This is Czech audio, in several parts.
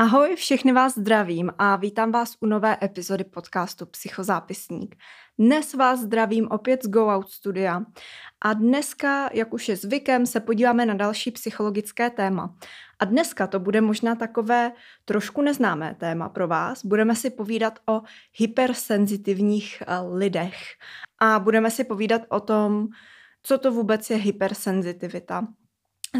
Ahoj, všechny vás zdravím a vítám vás u nové epizody podcastu Psychozápisník. Dnes vás zdravím opět z Go Out Studia a dneska, jak už je zvykem, se podíváme na další psychologické téma. A dneska to bude možná takové trošku neznámé téma pro vás. Budeme si povídat o hypersenzitivních eh, lidech a budeme si povídat o tom, co to vůbec je hypersenzitivita.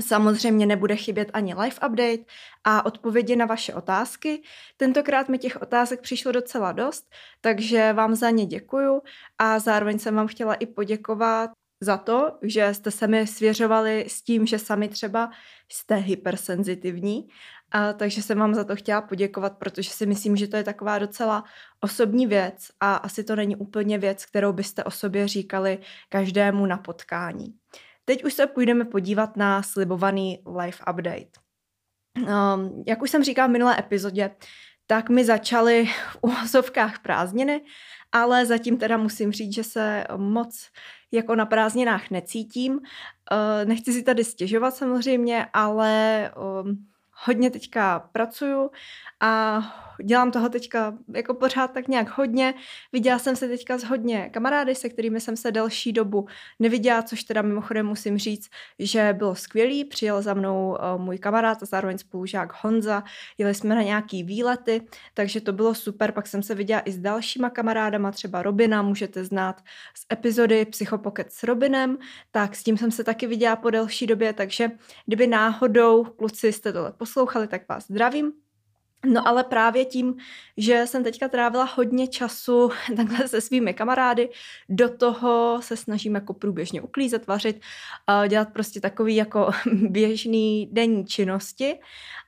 Samozřejmě nebude chybět ani live update a odpovědi na vaše otázky. Tentokrát mi těch otázek přišlo docela dost, takže vám za ně děkuju a zároveň jsem vám chtěla i poděkovat za to, že jste se mi svěřovali s tím, že sami třeba jste hypersenzitivní, a takže jsem vám za to chtěla poděkovat, protože si myslím, že to je taková docela osobní věc a asi to není úplně věc, kterou byste o sobě říkali každému na potkání. Teď už se půjdeme podívat na slibovaný live update. Um, jak už jsem říkala v minulé epizodě, tak mi začaly v úvozovkách prázdniny, ale zatím teda musím říct, že se moc jako na prázdninách necítím. Uh, nechci si tady stěžovat samozřejmě, ale um, hodně teďka pracuju a dělám toho teďka jako pořád tak nějak hodně. Viděla jsem se teďka s hodně kamarády, se kterými jsem se delší dobu neviděla, což teda mimochodem musím říct, že bylo skvělý. Přijel za mnou uh, můj kamarád a zároveň spolužák Honza. Jeli jsme na nějaký výlety, takže to bylo super. Pak jsem se viděla i s dalšíma kamarádama, třeba Robina, můžete znát z epizody Psychopocket s Robinem, tak s tím jsem se taky viděla po delší době, takže kdyby náhodou kluci jste tohle poslouchali, tak vás zdravím. No ale právě tím, že jsem teďka trávila hodně času takhle se svými kamarády, do toho se snažím jako průběžně uklízet, vařit, dělat prostě takový jako běžný denní činnosti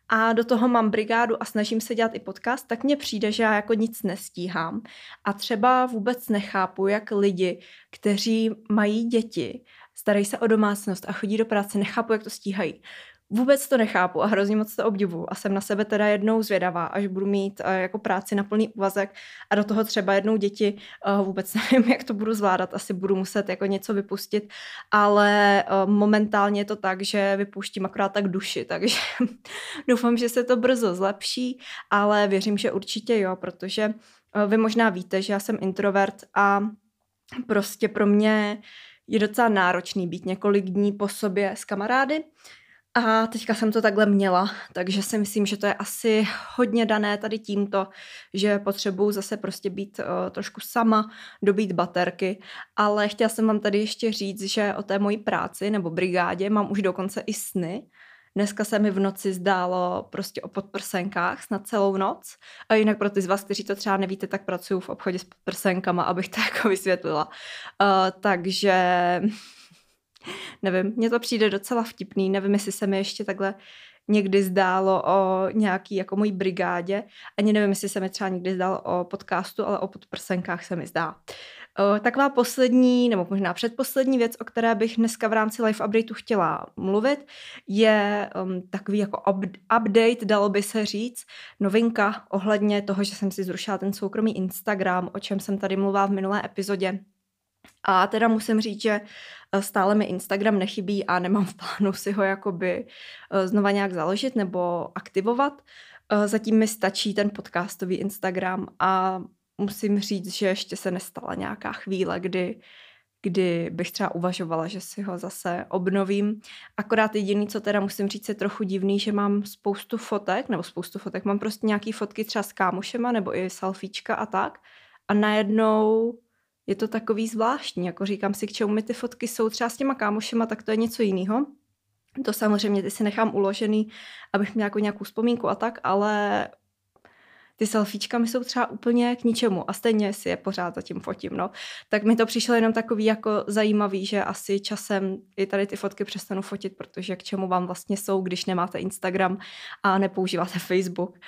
a do toho mám brigádu a snažím se dělat i podcast, tak mně přijde, že já jako nic nestíhám. A třeba vůbec nechápu, jak lidi, kteří mají děti, starají se o domácnost a chodí do práce, nechápu, jak to stíhají. Vůbec to nechápu a hrozně moc to obdivu a jsem na sebe teda jednou zvědavá, až budu mít uh, jako práci na plný úvazek a do toho třeba jednou děti, uh, vůbec nevím, jak to budu zvládat, asi budu muset jako něco vypustit, ale uh, momentálně je to tak, že vypouštím akorát tak duši, takže doufám, že se to brzo zlepší, ale věřím, že určitě jo, protože uh, vy možná víte, že já jsem introvert a prostě pro mě je docela náročný být několik dní po sobě s kamarády, a teďka jsem to takhle měla, takže si myslím, že to je asi hodně dané tady tímto, že potřebuju zase prostě být uh, trošku sama, dobít baterky, ale chtěla jsem vám tady ještě říct, že o té mojí práci nebo brigádě mám už dokonce i sny, Dneska se mi v noci zdálo prostě o podprsenkách snad celou noc. A jinak pro ty z vás, kteří to třeba nevíte, tak pracuju v obchodě s podprsenkama, abych to jako vysvětlila. Uh, takže nevím, mně to přijde docela vtipný, nevím, jestli se mi ještě takhle někdy zdálo o nějaký jako mojí brigádě, ani nevím, jestli se mi třeba někdy zdálo o podcastu, ale o podprsenkách se mi zdá. Taková poslední, nebo možná předposlední věc, o které bych dneska v rámci live updateu chtěla mluvit, je um, takový jako update, dalo by se říct, novinka ohledně toho, že jsem si zrušila ten soukromý Instagram, o čem jsem tady mluvila v minulé epizodě a teda musím říct, že eh, stále mi Instagram nechybí a nemám v plánu si ho jakoby eh, znova nějak založit nebo aktivovat. Eh, zatím mi stačí ten podcastový Instagram a musím říct, že ještě se nestala nějaká chvíle, kdy, kdy bych třeba uvažovala, že si ho zase obnovím. Akorát jediný, co teda musím říct, je trochu divný, že mám spoustu fotek, nebo spoustu fotek, mám prostě nějaký fotky třeba s kámošema, nebo i selfiečka a tak. A najednou je to takový zvláštní, jako říkám si, k čemu mi ty fotky jsou třeba s těma kámošema, tak to je něco jiného. To samozřejmě ty si nechám uložený, abych měla jako nějakou vzpomínku a tak, ale ty selfiečka mi jsou třeba úplně k ničemu a stejně si je pořád zatím fotím, no. Tak mi to přišlo jenom takový jako zajímavý, že asi časem i tady ty fotky přestanu fotit, protože k čemu vám vlastně jsou, když nemáte Instagram a nepoužíváte Facebook.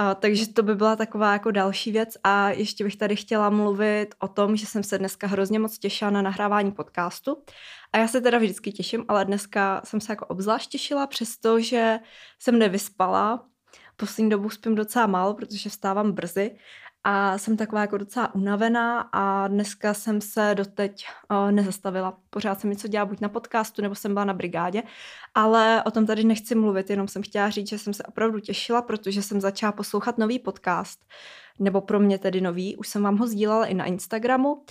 A, takže to by byla taková jako další věc. A ještě bych tady chtěla mluvit o tom, že jsem se dneska hrozně moc těšila na nahrávání podcastu. A já se teda vždycky těším, ale dneska jsem se jako obzvlášť těšila, přestože jsem nevyspala, poslední dobu spím docela málo, protože vstávám brzy a jsem taková jako docela unavená a dneska jsem se doteď uh, nezastavila. Pořád jsem něco dělala buď na podcastu, nebo jsem byla na brigádě, ale o tom tady nechci mluvit, jenom jsem chtěla říct, že jsem se opravdu těšila, protože jsem začala poslouchat nový podcast, nebo pro mě tedy nový, už jsem vám ho sdílala i na Instagramu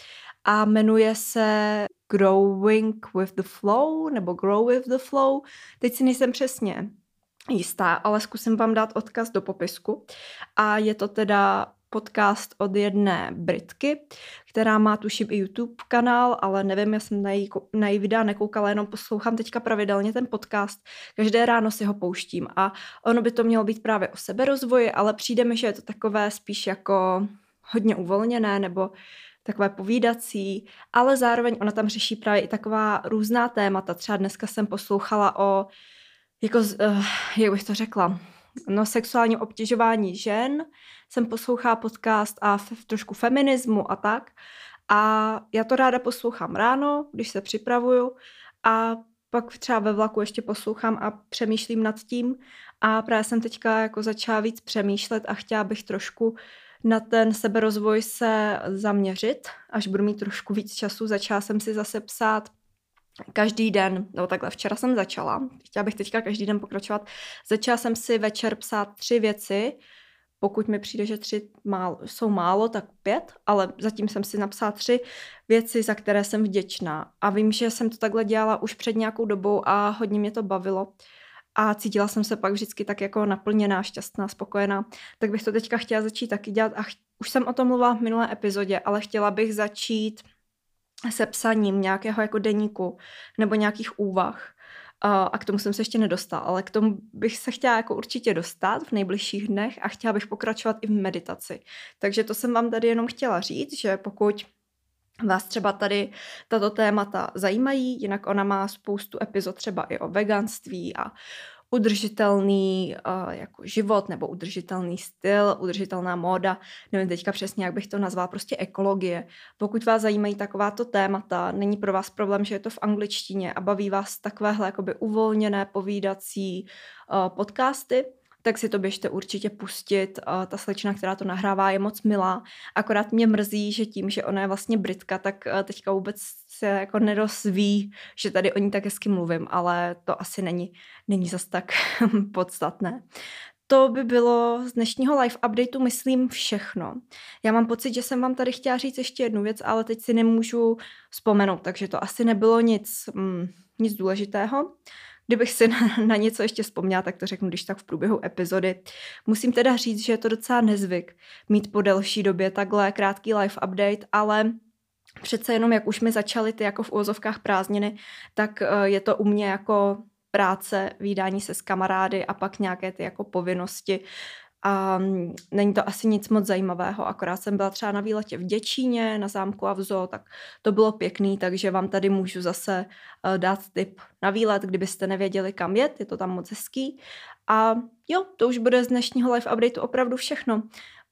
a jmenuje se Growing with the Flow, nebo Grow with the Flow. Teď si nejsem přesně jistá, ale zkusím vám dát odkaz do popisku. A je to teda podcast od jedné Britky, která má tuším i YouTube kanál, ale nevím, já jsem na její, na její videa nekoukala, jenom poslouchám teďka pravidelně ten podcast. Každé ráno si ho pouštím a ono by to mělo být právě o seberozvoji, ale přijde mi, že je to takové spíš jako hodně uvolněné nebo takové povídací, ale zároveň ona tam řeší právě i taková různá témata. Třeba dneska jsem poslouchala o, jako, uh, jak bych to řekla, no sexuálním obtěžování žen, jsem poslouchala podcast a f- trošku feminismu a tak. A já to ráda poslouchám ráno, když se připravuju a pak třeba ve vlaku ještě poslouchám a přemýšlím nad tím a právě jsem teďka jako začala víc přemýšlet a chtěla bych trošku na ten seberozvoj se zaměřit, až budu mít trošku víc času. Začala jsem si zase psát každý den, no takhle včera jsem začala, chtěla bych teďka každý den pokračovat, začala jsem si večer psát tři věci, pokud mi přijde, že tři málo, jsou málo, tak pět, ale zatím jsem si napsala tři věci, za které jsem vděčná. A vím, že jsem to takhle dělala už před nějakou dobou a hodně mě to bavilo. A cítila jsem se pak vždycky tak jako naplněná, šťastná, spokojená. Tak bych to teďka chtěla začít taky dělat. A ch- už jsem o tom mluvila v minulé epizodě, ale chtěla bych začít se psaním nějakého jako deníku nebo nějakých úvah. A k tomu jsem se ještě nedostal, ale k tomu bych se chtěla jako určitě dostat v nejbližších dnech a chtěla bych pokračovat i v meditaci. Takže to jsem vám tady jenom chtěla říct, že pokud vás třeba tady tato témata zajímají, jinak ona má spoustu epizod třeba i o veganství a udržitelný uh, jako život nebo udržitelný styl, udržitelná móda, nevím teďka přesně, jak bych to nazvala, prostě ekologie. Pokud vás zajímají takováto témata, není pro vás problém, že je to v angličtině a baví vás takovéhle jakoby uvolněné povídací uh, podcasty, tak si to běžte určitě pustit. Ta slečna, která to nahrává, je moc milá. Akorát mě mrzí, že tím, že ona je vlastně Britka, tak teďka vůbec se jako nedosví, že tady o ní tak hezky mluvím, ale to asi není, není zas tak podstatné. To by bylo z dnešního live updateu, myslím, všechno. Já mám pocit, že jsem vám tady chtěla říct ještě jednu věc, ale teď si nemůžu vzpomenout, takže to asi nebylo nic, mm, nic důležitého. Kdybych si na, na něco ještě vzpomněla, tak to řeknu když tak v průběhu epizody. Musím teda říct, že je to docela nezvyk mít po delší době takhle krátký live update, ale přece jenom, jak už mi začaly ty jako v úvozovkách prázdniny, tak eh, je to u mě jako práce, výdání se s kamarády a pak nějaké ty jako povinnosti a mm, není to asi nic moc zajímavého, akorát jsem byla třeba na výletě v Děčíně, na zámku a v zoo, tak to bylo pěkný, takže vám tady můžu zase uh, dát tip na výlet, kdybyste nevěděli kam jet, je to tam moc hezký. A jo, to už bude z dnešního live updateu opravdu všechno.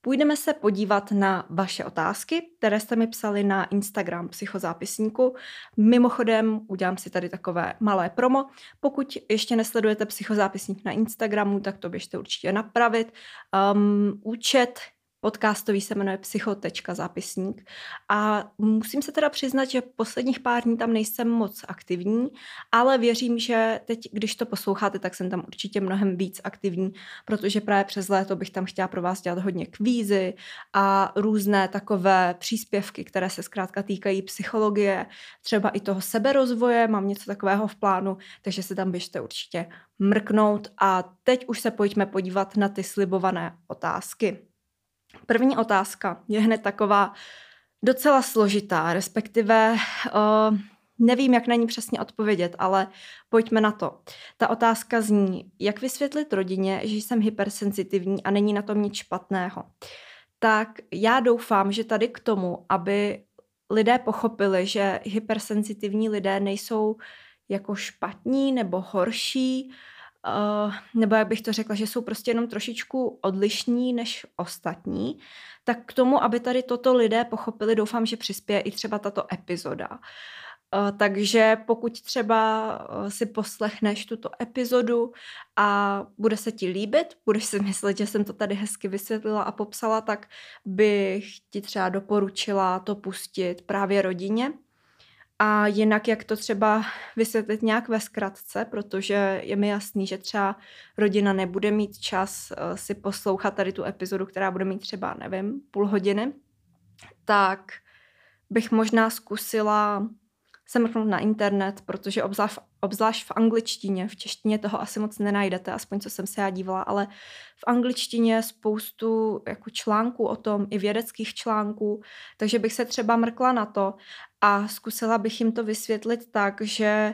Půjdeme se podívat na vaše otázky, které jste mi psali na Instagram psychozápisníku. Mimochodem, udělám si tady takové malé promo. Pokud ještě nesledujete psychozápisník na Instagramu, tak to běžte určitě napravit. Um, účet Podcastový se jmenuje psycho.zápisník a musím se teda přiznat, že posledních pár dní tam nejsem moc aktivní, ale věřím, že teď, když to posloucháte, tak jsem tam určitě mnohem víc aktivní, protože právě přes léto bych tam chtěla pro vás dělat hodně kvízy a různé takové příspěvky, které se zkrátka týkají psychologie, třeba i toho seberozvoje, mám něco takového v plánu, takže se tam běžte určitě mrknout a teď už se pojďme podívat na ty slibované otázky. První otázka je hned taková docela složitá, respektive uh, nevím, jak na ní přesně odpovědět, ale pojďme na to. Ta otázka zní, jak vysvětlit rodině, že jsem hypersenzitivní a není na tom nic špatného. Tak já doufám, že tady k tomu, aby lidé pochopili, že hypersenzitivní lidé nejsou jako špatní nebo horší, uh, nebo jak bych to řekla, že jsou prostě jenom trošičku odlišní než ostatní, tak k tomu, aby tady toto lidé pochopili, doufám, že přispěje i třeba tato epizoda. takže pokud třeba si poslechneš tuto epizodu a bude se ti líbit, budeš si myslet, že jsem to tady hezky vysvětlila a popsala, tak bych ti třeba doporučila to pustit právě rodině. A jinak, jak to třeba vysvětlit nějak ve zkratce, protože je mi jasný, že třeba rodina nebude mít čas si poslouchat tady tu epizodu, která bude mít třeba, nevím, půl hodiny, tak bych možná zkusila se mrknout na internet, protože obzvlášť, obzvlášť v angličtině, v češtině toho asi moc nenajdete, aspoň co jsem se já dívala, ale v angličtině spoustu jako článků o tom, i vědeckých článků, takže bych se třeba mrkla na to a zkusila bych jim to vysvětlit tak, že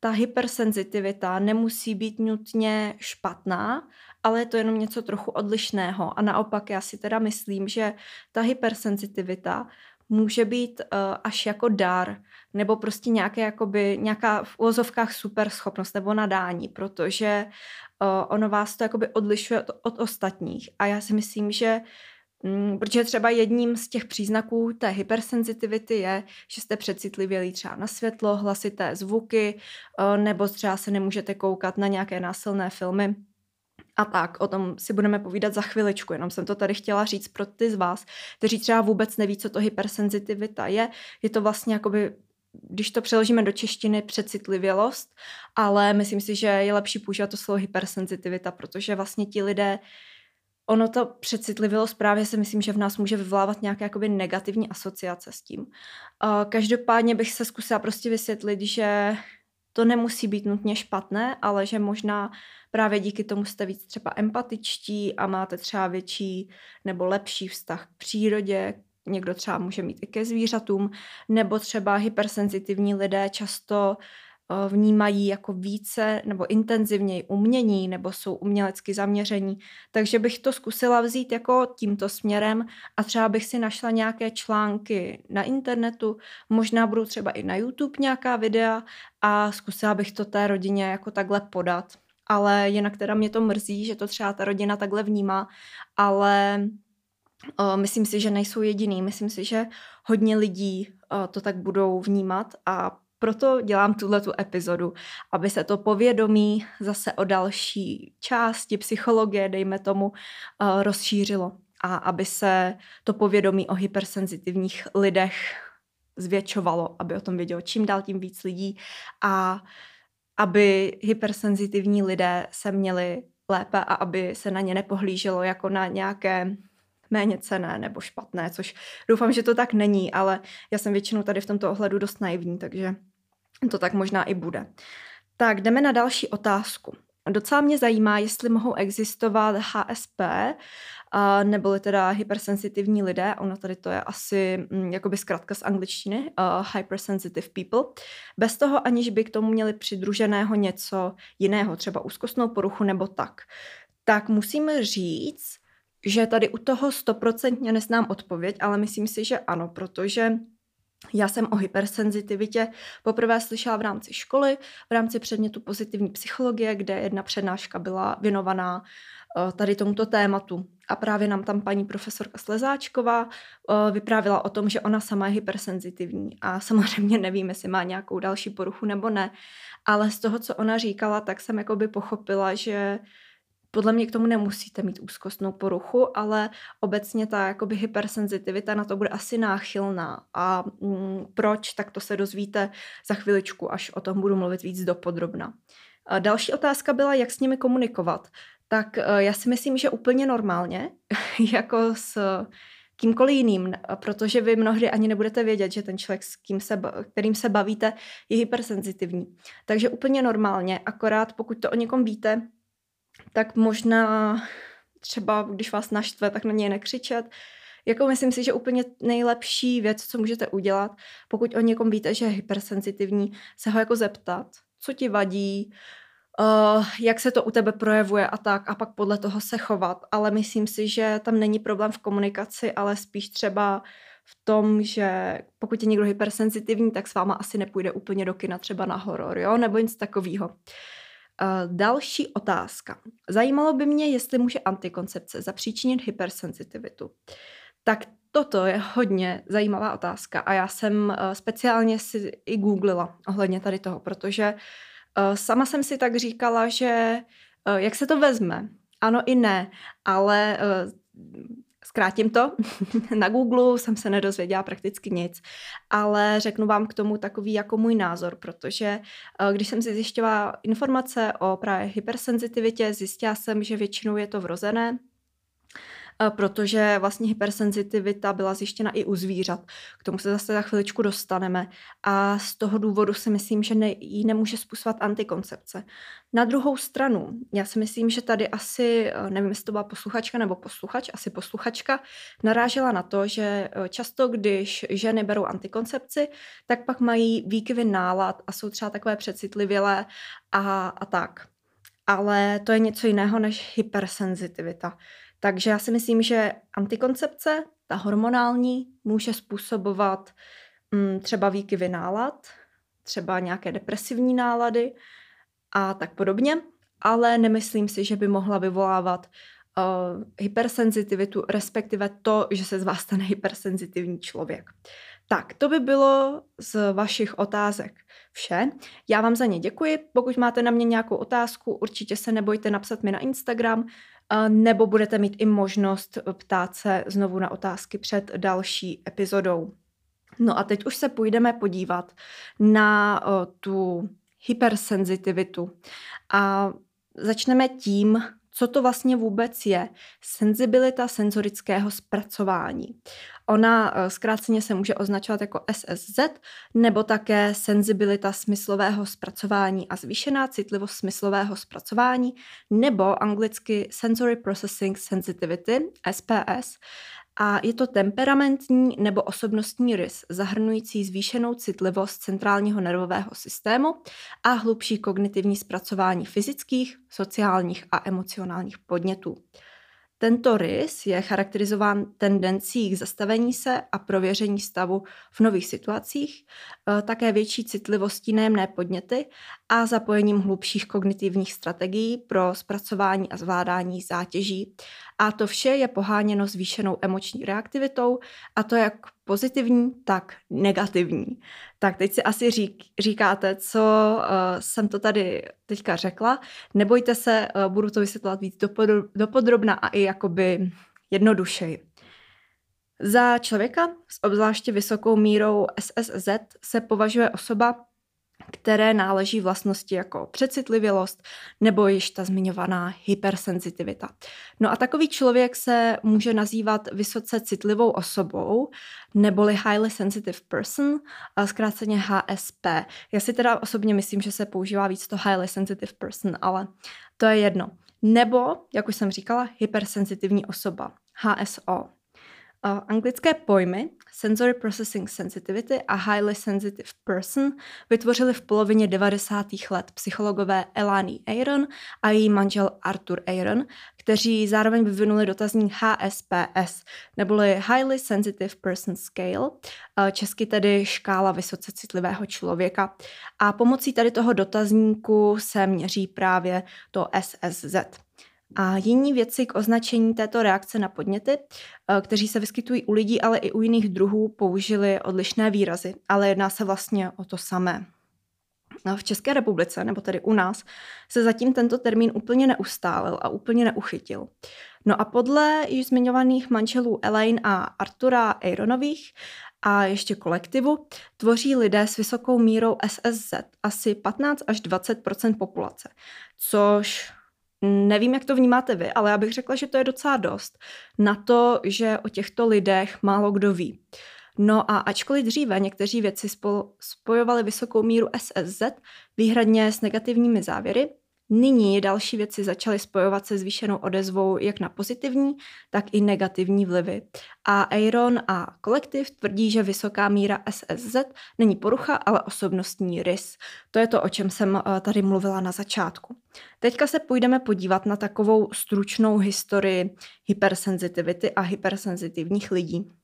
ta hypersenzitivita nemusí být nutně špatná, ale je to jenom něco trochu odlišného. A naopak já si teda myslím, že ta hypersenzitivita může být uh, až jako dar, nebo prostě nějaké, jakoby, nějaká v úvozovkách super schopnost nebo nadání, protože uh, ono vás to jakoby odlišuje od, od ostatních. A já si myslím, že protože třeba jedním z těch příznaků té hypersenzitivity je, že jste přecitlivělí třeba na světlo, hlasité zvuky, uh, nebo třeba se nemůžete koukat na nějaké násilné filmy. A tak, o tom si budeme povídat za chviličku, jenom jsem to tady chtěla říct pro ty z vás, kteří třeba vůbec neví, co to hypersenzitivita je. Je to vlastně jakoby když to přeložíme do češtiny, přecitlivělost, ale myslím si, že je lepší používat to slovo hypersenzitivita, protože vlastně ti lidé ono to přecitlivělost právě si myslím, že v nás může vyvolávat nějaké jakoby negativní asociace s tím. Uh, každopádně bych se zkusila prostě vysvětlit, že to nemusí být nutně špatné, ale že možná právě díky tomu jste víc třeba empatičtí a máte třeba větší nebo lepší vztah k přírodě, někdo třeba může mít i ke zvířatům, nebo třeba hypersenzitivní lidé často Eh, vnímají jako více nebo intenzivněji umění nebo jsou umělecky zaměření. Takže bych to zkusila vzít jako tímto směrem a třeba bych si našla nějaké články na internetu, možná budou třeba i na YouTube nějaká videa a zkusila bych to té rodině jako takhle podat. Ale jinak teda mě to mrzí, že to třeba ta rodina takhle vnímá, ale Uh, myslím si, že nejsou jediný. Myslím si, že hodně lidí uh, to tak budou vnímat a proto dělám tuhle tu epizodu, aby se to povědomí zase o další části psychologie, dejme tomu, uh, rozšířilo a aby se to povědomí o hypersenzitivních lidech zvětšovalo, aby o tom vědělo čím dál tím víc lidí a aby hypersenzitivní lidé se měli lépe a aby se na ně nepohlíželo jako na nějaké méně cené nebo špatné, což doufám, že to tak není, ale já jsem většinou tady v tomto ohledu dost naivní, takže to tak možná i bude. Tak jdeme na další otázku. Docela mě zajímá, jestli mohou existovat HSP, uh, neboli teda hypersensitivní lidé, ono tady to je asi um, jakoby zkrátka z angličtiny, uh, hypersensitive people, bez toho aniž by k tomu měli přidruženého něco jiného, třeba úzkostnou poruchu nebo tak. Tak musím říct, že tady u toho stoprocentně neznám odpověď, ale myslím si, že ano, protože já jsem o hypersenzitivitě poprvé slyšela v rámci školy, v rámci předmětu pozitivní psychologie, kde jedna přednáška byla věnovaná eh, tady tomuto tématu. A právě nám tam paní profesorka Slezáčková eh, vyprávila o tom, že ona sama je hypersenzitivní. A samozřejmě nevím, jestli má nějakou další poruchu nebo ne. Ale z toho, co ona říkala, tak jsem jakoby pochopila, že podle mě k tomu nemusíte mít úzkostnou poruchu, ale obecně ta jakoby hypersenzitivita na to bude asi náchylná. A mm, proč, tak to se dozvíte za chviličku, až o tom budu mluvit víc dopodrobna. Další otázka byla, jak s nimi komunikovat. Tak e, já si myslím, že úplně normálně, jako s kýmkoliv jiným, protože vy mnohdy ani nebudete vědět, že ten člověk, s kým se, kterým se bavíte, je hypersenzitivní. Takže úplně normálně, akorát pokud to o někom víte, tak možná třeba, když vás naštve, tak na něj nekřičet. Jako myslím si, že úplně nejlepší věc, co můžete udělat, pokud o někom víte, že je hypersenzitivní, se ho jako zeptat, co ti vadí, uh, jak se to u tebe projevuje a tak, a pak podle toho se chovat. Ale myslím si, že tam není problém v komunikaci, ale spíš třeba v tom, že pokud je někdo hypersenzitivní, tak s váma asi nepůjde úplně do kina třeba na horor, jo, nebo nic takového. Uh, další otázka. Zajímalo by mě, jestli může antikoncepce zapříčinit hypersenzitivitu. Tak toto je hodně zajímavá otázka a já jsem speciálně si i googlila ohledně tady toho, protože sama jsem si tak říkala, že jak se to vezme, ano i ne, ale Zkrátím to, na Google jsem se nedozvěděla prakticky nic, ale řeknu vám k tomu takový jako můj názor, protože eh, když jsem si zjišťovala informace o právě hypersenzitivitě, zjistila jsem, že většinou je to vrozené, protože vlastně hypersenzitivita byla zjištěna i u zvířat. K tomu se zase za chviličku dostaneme a z toho důvodu si myslím, že ne, jí nemůže způsobovat antikoncepce. Na druhou stranu, já si myslím, že tady asi, eh, nevím, jestli to byla posluchačka nebo posluchač, asi posluchačka, narážela na to, že eh, často, když ženy berou antikoncepci, tak pak mají výkyvy nálad a jsou třeba takové přecitlivělé a, a tak. Ale to je něco jiného než hypersenzitivita. Takže já si myslím, že antikoncepce, ta hormonální, může způsobovat mm, třeba výkyvy nálad, třeba nějaké depresivní nálady a tak podobně, ale nemyslím si, že by mohla vyvolávat uh, hypersenzitivitu, respektive to, že se z vás stane hypersenzitivní člověk. Tak, to by bylo z vašich otázek vše. Já vám za ně děkuji. Pokud máte na mě nějakou otázku, určitě se nebojte napsat mi na Instagram nebo budete mít i možnost ptát se znovu na otázky před další epizodou. No a teď už se půjdeme podívat na tu hypersenzitivitu. A začneme tím, co to vlastně vůbec je senzibilita senzorického zpracování. Ona eh, zkráceně se může označovat jako SSZ nebo také senzibilita smyslového zpracování a zvýšená citlivost smyslového zpracování nebo anglicky Sensory Processing Sensitivity, SPS, a je to temperamentní nebo osobnostní rys, zahrnující zvýšenou citlivost centrálního nervového systému a hlubší kognitivní zpracování fyzických, sociálních a emocionálních podnětů. Tento rys je charakterizován tendencí k zastavení se a prověření stavu v nových situacích, eh, také větší citlivostí nejemné podněty a zapojením hlubších kognitivních strategií pro zpracování a zvládání zátěží. A to vše je poháněno zvýšenou emoční reaktivitou a to jak pozitivní, tak negativní. Tak teď si asi řík, říkáte, co uh, jsem to tady teďka řekla. Nebojte se, uh, budu to vysvětlovat víc dopodrobna a i jakoby jednodušeji. Za člověka s obzvláště vysokou mírou SSZ se považuje osoba, které náleží vlastnosti jako přecitlivělost nebo již ta zmiňovaná hypersenzitivita. No a takový člověk se může nazývat vysoce citlivou osobou neboli highly sensitive person, zkráceně HSP. Já si teda osobně myslím, že se používá víc to highly sensitive person, ale to je jedno. Nebo, jak už jsem říkala, hypersenzitivní osoba, HSO. Anglické pojmy Sensory Processing Sensitivity a Highly Sensitive Person vytvořili v polovině 90. let psychologové Elani Aaron a její manžel Arthur Aaron, kteří zároveň vyvinuli dotazník HSPS, neboli Highly Sensitive Person Scale, česky tedy škála vysoce citlivého člověka. A pomocí tady toho dotazníku se měří právě to SSZ. A jiní věci k označení této reakce na podněty, eh, kteří se vyskytují u lidí, ale i u jiných druhů, použili odlišné výrazy, ale jedná se vlastně o to samé. No, v České republice, nebo tedy u nás, se zatím tento termín úplně neustálil a úplně neuchytil. No a podle již zmiňovaných manželů Elaine a Artura Aaronových a ještě kolektivu tvoří lidé s vysokou mírou SSZ asi 15 až 20% populace, což Nevím, jak to vnímáte vy, ale já bych řekla, že to je docela dost na to, že o těchto lidech málo kdo ví. No a ačkoliv dříve někteří věci spojovali vysokou míru SSZ výhradně s negativními závěry, Nyní další věci začaly spojovat se zvýšenou odezvou jak na pozitivní, tak i negativní vlivy. A Aaron a kolektiv tvrdí, že vysoká míra SSZ není porucha, ale osobnostní rys. To je to, o čem jsem eh, tady mluvila na začátku. Teďka se půjdeme podívat na takovou stručnou historii hypersenzitivity a hypersenzitivních lidí.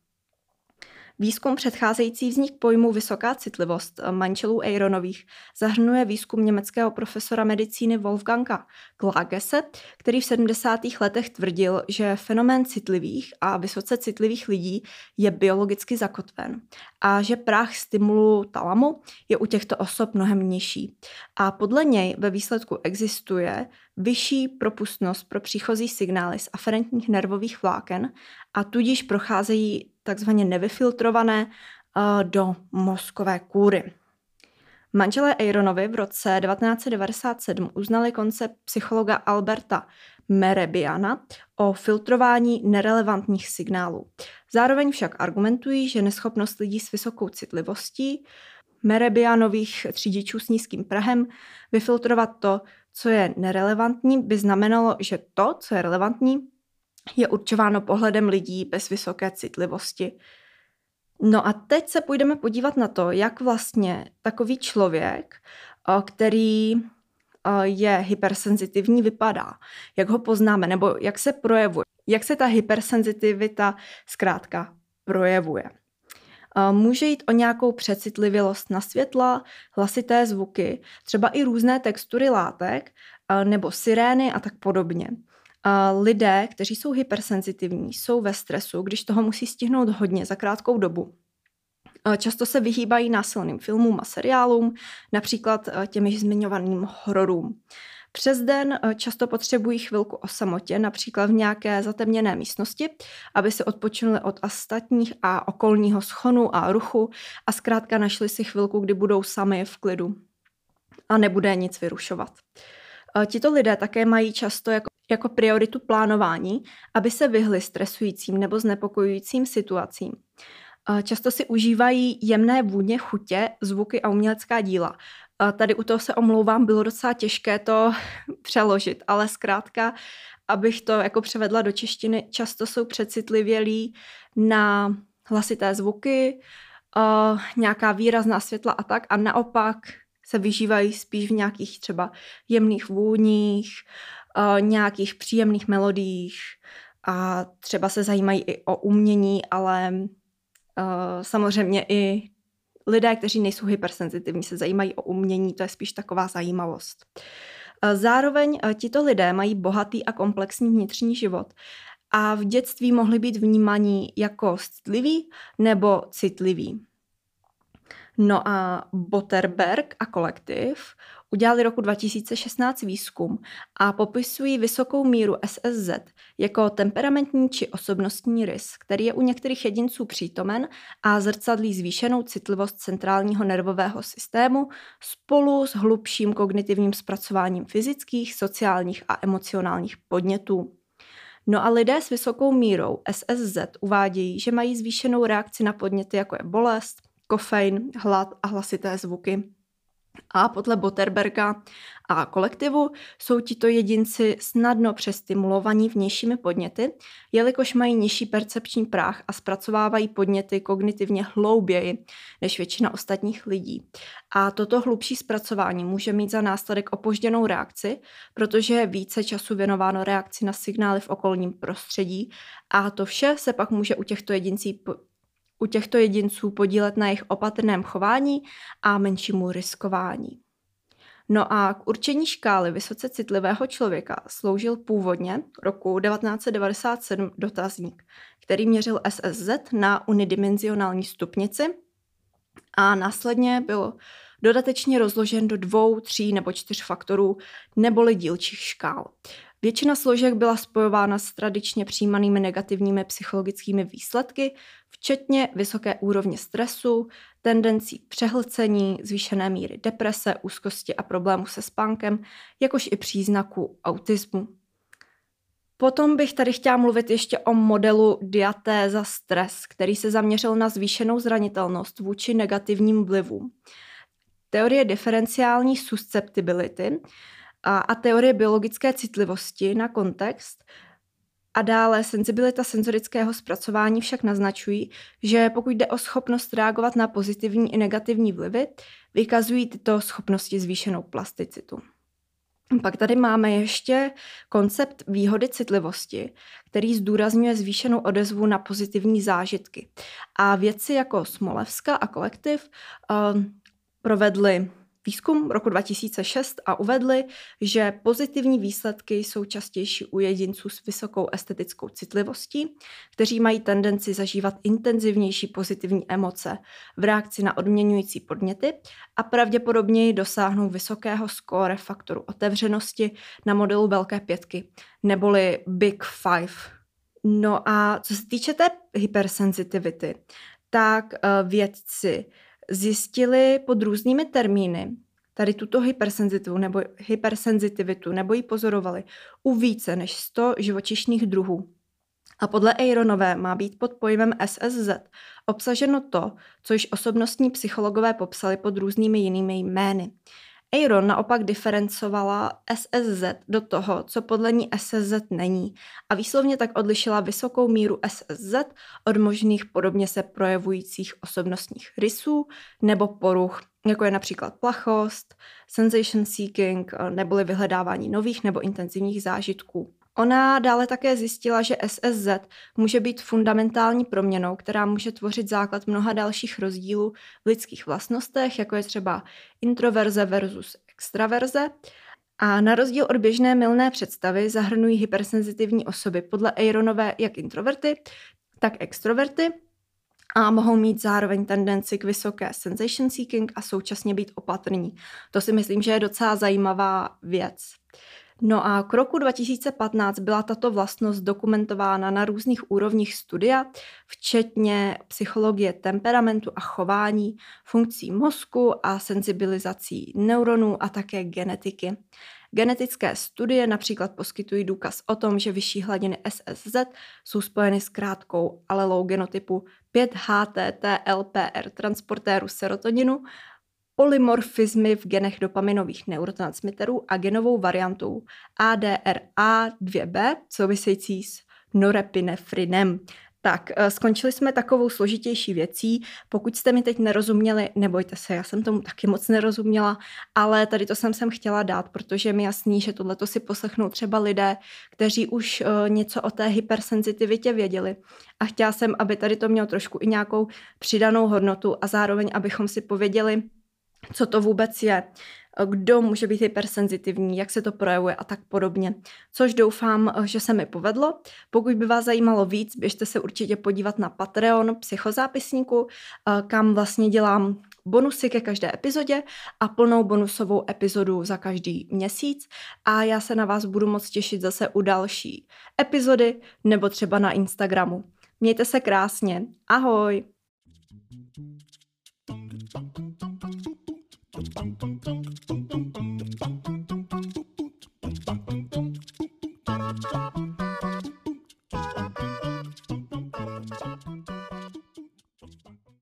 Výzkum předcházející vznik pojmu vysoká citlivost manželů Aaronových zahrnuje výzkum německého profesora medicíny Wolfganga Klagese, který v 70. letech tvrdil, že fenomén citlivých a vysoce citlivých lidí je biologicky zakotven a že práh stimulu talamu je u těchto osob mnohem nižší. A podle něj ve výsledku existuje vyšší propustnost pro příchozí signály z aferentních nervových vláken a tudíž procházejí takzvaně nevyfiltrované uh, do mozkové kůry. Manželé Aaronovi v roce 1997 uznali koncept psychologa Alberta Merebiana o filtrování nerelevantních signálů. Zároveň však argumentují, že neschopnost lidí s vysokou citlivostí Merebianových třídičů s nízkým prahem vyfiltrovat to, co je nerelevantní, by znamenalo, že to, co je relevantní, je určováno pohledem lidí bez vysoké citlivosti. No a teď se půjdeme podívat na to, jak vlastně takový člověk, který je hypersenzitivní, vypadá, jak ho poznáme, nebo jak se projevuje, jak se ta hypersenzitivita zkrátka projevuje. Může jít o nějakou přecitlivělost na světla, hlasité zvuky, třeba i různé textury látek nebo sirény a tak podobně. Lidé, kteří jsou hypersenzitivní, jsou ve stresu, když toho musí stihnout hodně za krátkou dobu. Často se vyhýbají násilným filmům a seriálům, například těm již zmiňovaným hororům. Přes den eh, často potřebují chvilku o samotě, například v nějaké zatemněné místnosti, aby si odpočinuli od ostatních a okolního schonu a ruchu a zkrátka našli si chvilku, kdy budou sami v klidu a nebude nic vyrušovat. Eh, tito lidé také mají často jako, jako prioritu plánování, aby se vyhli stresujícím nebo znepokojujícím situacím. Eh, často si užívají jemné vůně, chutě, zvuky a umělecká díla. A tady u toho se omlouvám, bylo docela těžké to přeložit, ale zkrátka, abych to jako převedla do češtiny, často jsou přecitlivělí na hlasité zvuky, uh, nějaká výrazná světla a tak a naopak se vyžívají spíš v nějakých třeba jemných vůních, uh, nějakých příjemných melodiích a třeba se zajímají i o umění, ale uh, samozřejmě i lidé, kteří nejsou hypersenzitivní, se zajímají o umění, to je spíš taková zajímavost. Eh, zároveň eh, tito lidé mají bohatý a komplexní vnitřní život a v dětství mohli být vnímaní jako citliví nebo citliví. No a Botterberg a kolektiv udělali roku 2016 výzkum a popisují vysokou míru SSZ jako temperamentní či osobnostní rys, který je u některých jedinců přítomen a zrcadlí zvýšenou citlivost centrálního nervového systému spolu s hlubším kognitivním zpracováním fyzických, sociálních a emocionálních podnětů. No a lidé s vysokou mírou SSZ uvádějí, že mají zvýšenou reakci na podněty, jako je bolest, kofein, hlad a hlasité zvuky. A podle Botterberga a kolektivu jsou tito jedinci snadno přestimulovaní vnějšími podněty, jelikož mají nižší percepční práh a zpracovávají podněty kognitivně hlouběji než většina ostatních lidí. A toto hlubší zpracování může mít za následek opožděnou reakci, protože je více času věnováno reakci na signály v okolním prostředí a to vše se pak může u těchto jedincí u těchto jedinců podílet na jejich opatrném chování a menšímu riskování. No a k určení škály vysoce citlivého člověka sloužil původně roku 1997 dotazník, který měřil SSZ na unidimenzionální stupnici a následně byl dodatečně rozložen do dvou, tří nebo čtyř faktorů neboli dílčích škál. Většina složek byla spojována s tradičně přijímanými negativními psychologickými výsledky, včetně vysoké úrovně stresu, tendencí k přehlcení, zvýšené míry deprese, úzkosti a problémů se spánkem, jakož i příznaku autismu. Potom bych tady chtěla mluvit ještě o modelu diatéza stres, který se zaměřil na zvýšenou zranitelnost vůči negativním vlivům. Teorie diferenciální susceptibility a, a teorie biologické citlivosti na kontext a dále senzibilita senzorického zpracování však naznačují, že pokud jde o schopnost reagovat na pozitivní i negativní vlivy, vykazují tyto schopnosti zvýšenou plasticitu. Pak tady máme ještě koncept výhody citlivosti, který zdůrazňuje zvýšenou odezvu na pozitivní zážitky. A věci jako Smolevska a kolektiv uh, provedli výzkum roku 2006 a uvedli, že pozitivní výsledky jsou častější u jedinců s vysokou estetickou citlivostí, kteří mají tendenci zažívat intenzivnější pozitivní emoce v reakci na odměňující podněty a pravděpodobně dosáhnou vysokého skóre faktoru otevřenosti na modelu Velké pětky, neboli Big Five. No a co se týče té hypersensitivity, tak eh, vědci zjistili pod různými termíny tady tuto hypersenzitivitu nebo, hypersenzitivitu nebo ji pozorovali u více než 100 živočišných druhů. A podle Aaronové má být pod pojmem SSZ obsaženo to, co již osobnostní psychologové popsali pod různými jinými jmény. Aaron naopak diferencovala SSZ do toho, co podle ní SSZ není a výslovně tak odlišila vysokou míru SSZ od možných podobně se projevujících osobnostních rysů nebo poruch, jako je například plachost, sensation seeking, neboli vyhledávání nových nebo intenzivních zážitků. Ona dále také zjistila, že SSZ může být fundamentální proměnou, která může tvořit základ mnoha dalších rozdílů v lidských vlastnostech, jako je třeba introverze versus extraverze. A na rozdíl od běžné milné představy zahrnují hypersenzitivní osoby podle Aaronové jak introverty, tak extroverty a mohou mít zároveň tendenci k vysoké sensation seeking a současně být opatrní. To si myslím, že je docela zajímavá věc. No a k roku 2015 byla tato vlastnost dokumentována na různých úrovních studia, včetně psychologie temperamentu a chování, funkcí mozku a senzibilizací neuronů a také genetiky. Genetické studie například poskytují důkaz o tom, že vyšší hladiny SSZ jsou spojeny s krátkou alelou genotypu 5-HTTLPR transportéru serotoninu polymorfizmy v genech dopaminových neurotransmiterů a genovou variantou ADRA2B související s norepinefrinem. Tak, eh, skončili jsme takovou složitější věcí. Pokud jste mi teď nerozuměli, nebojte se, já jsem tomu taky moc nerozuměla, ale tady to jsem sem chtěla dát, protože mi jasný, že tohle si poslechnou třeba lidé, kteří už uh, něco o té hypersenzitivitě věděli. A chtěla jsem, aby tady to mělo trošku i nějakou přidanou hodnotu a zároveň, abychom si pověděli, co to vůbec je, kdo může být hypersenzitivní, jak se to projevuje a tak podobně. Což doufám, že se mi povedlo. Pokud by vás zajímalo víc, běžte se určitě podívat na Patreon psychozápisníku, kam vlastně dělám bonusy ke každé epizodě a plnou bonusovou epizodu za každý měsíc a já se na vás budu moc těšit zase u další epizody nebo třeba na Instagramu. Mějte se krásně. Ahoj!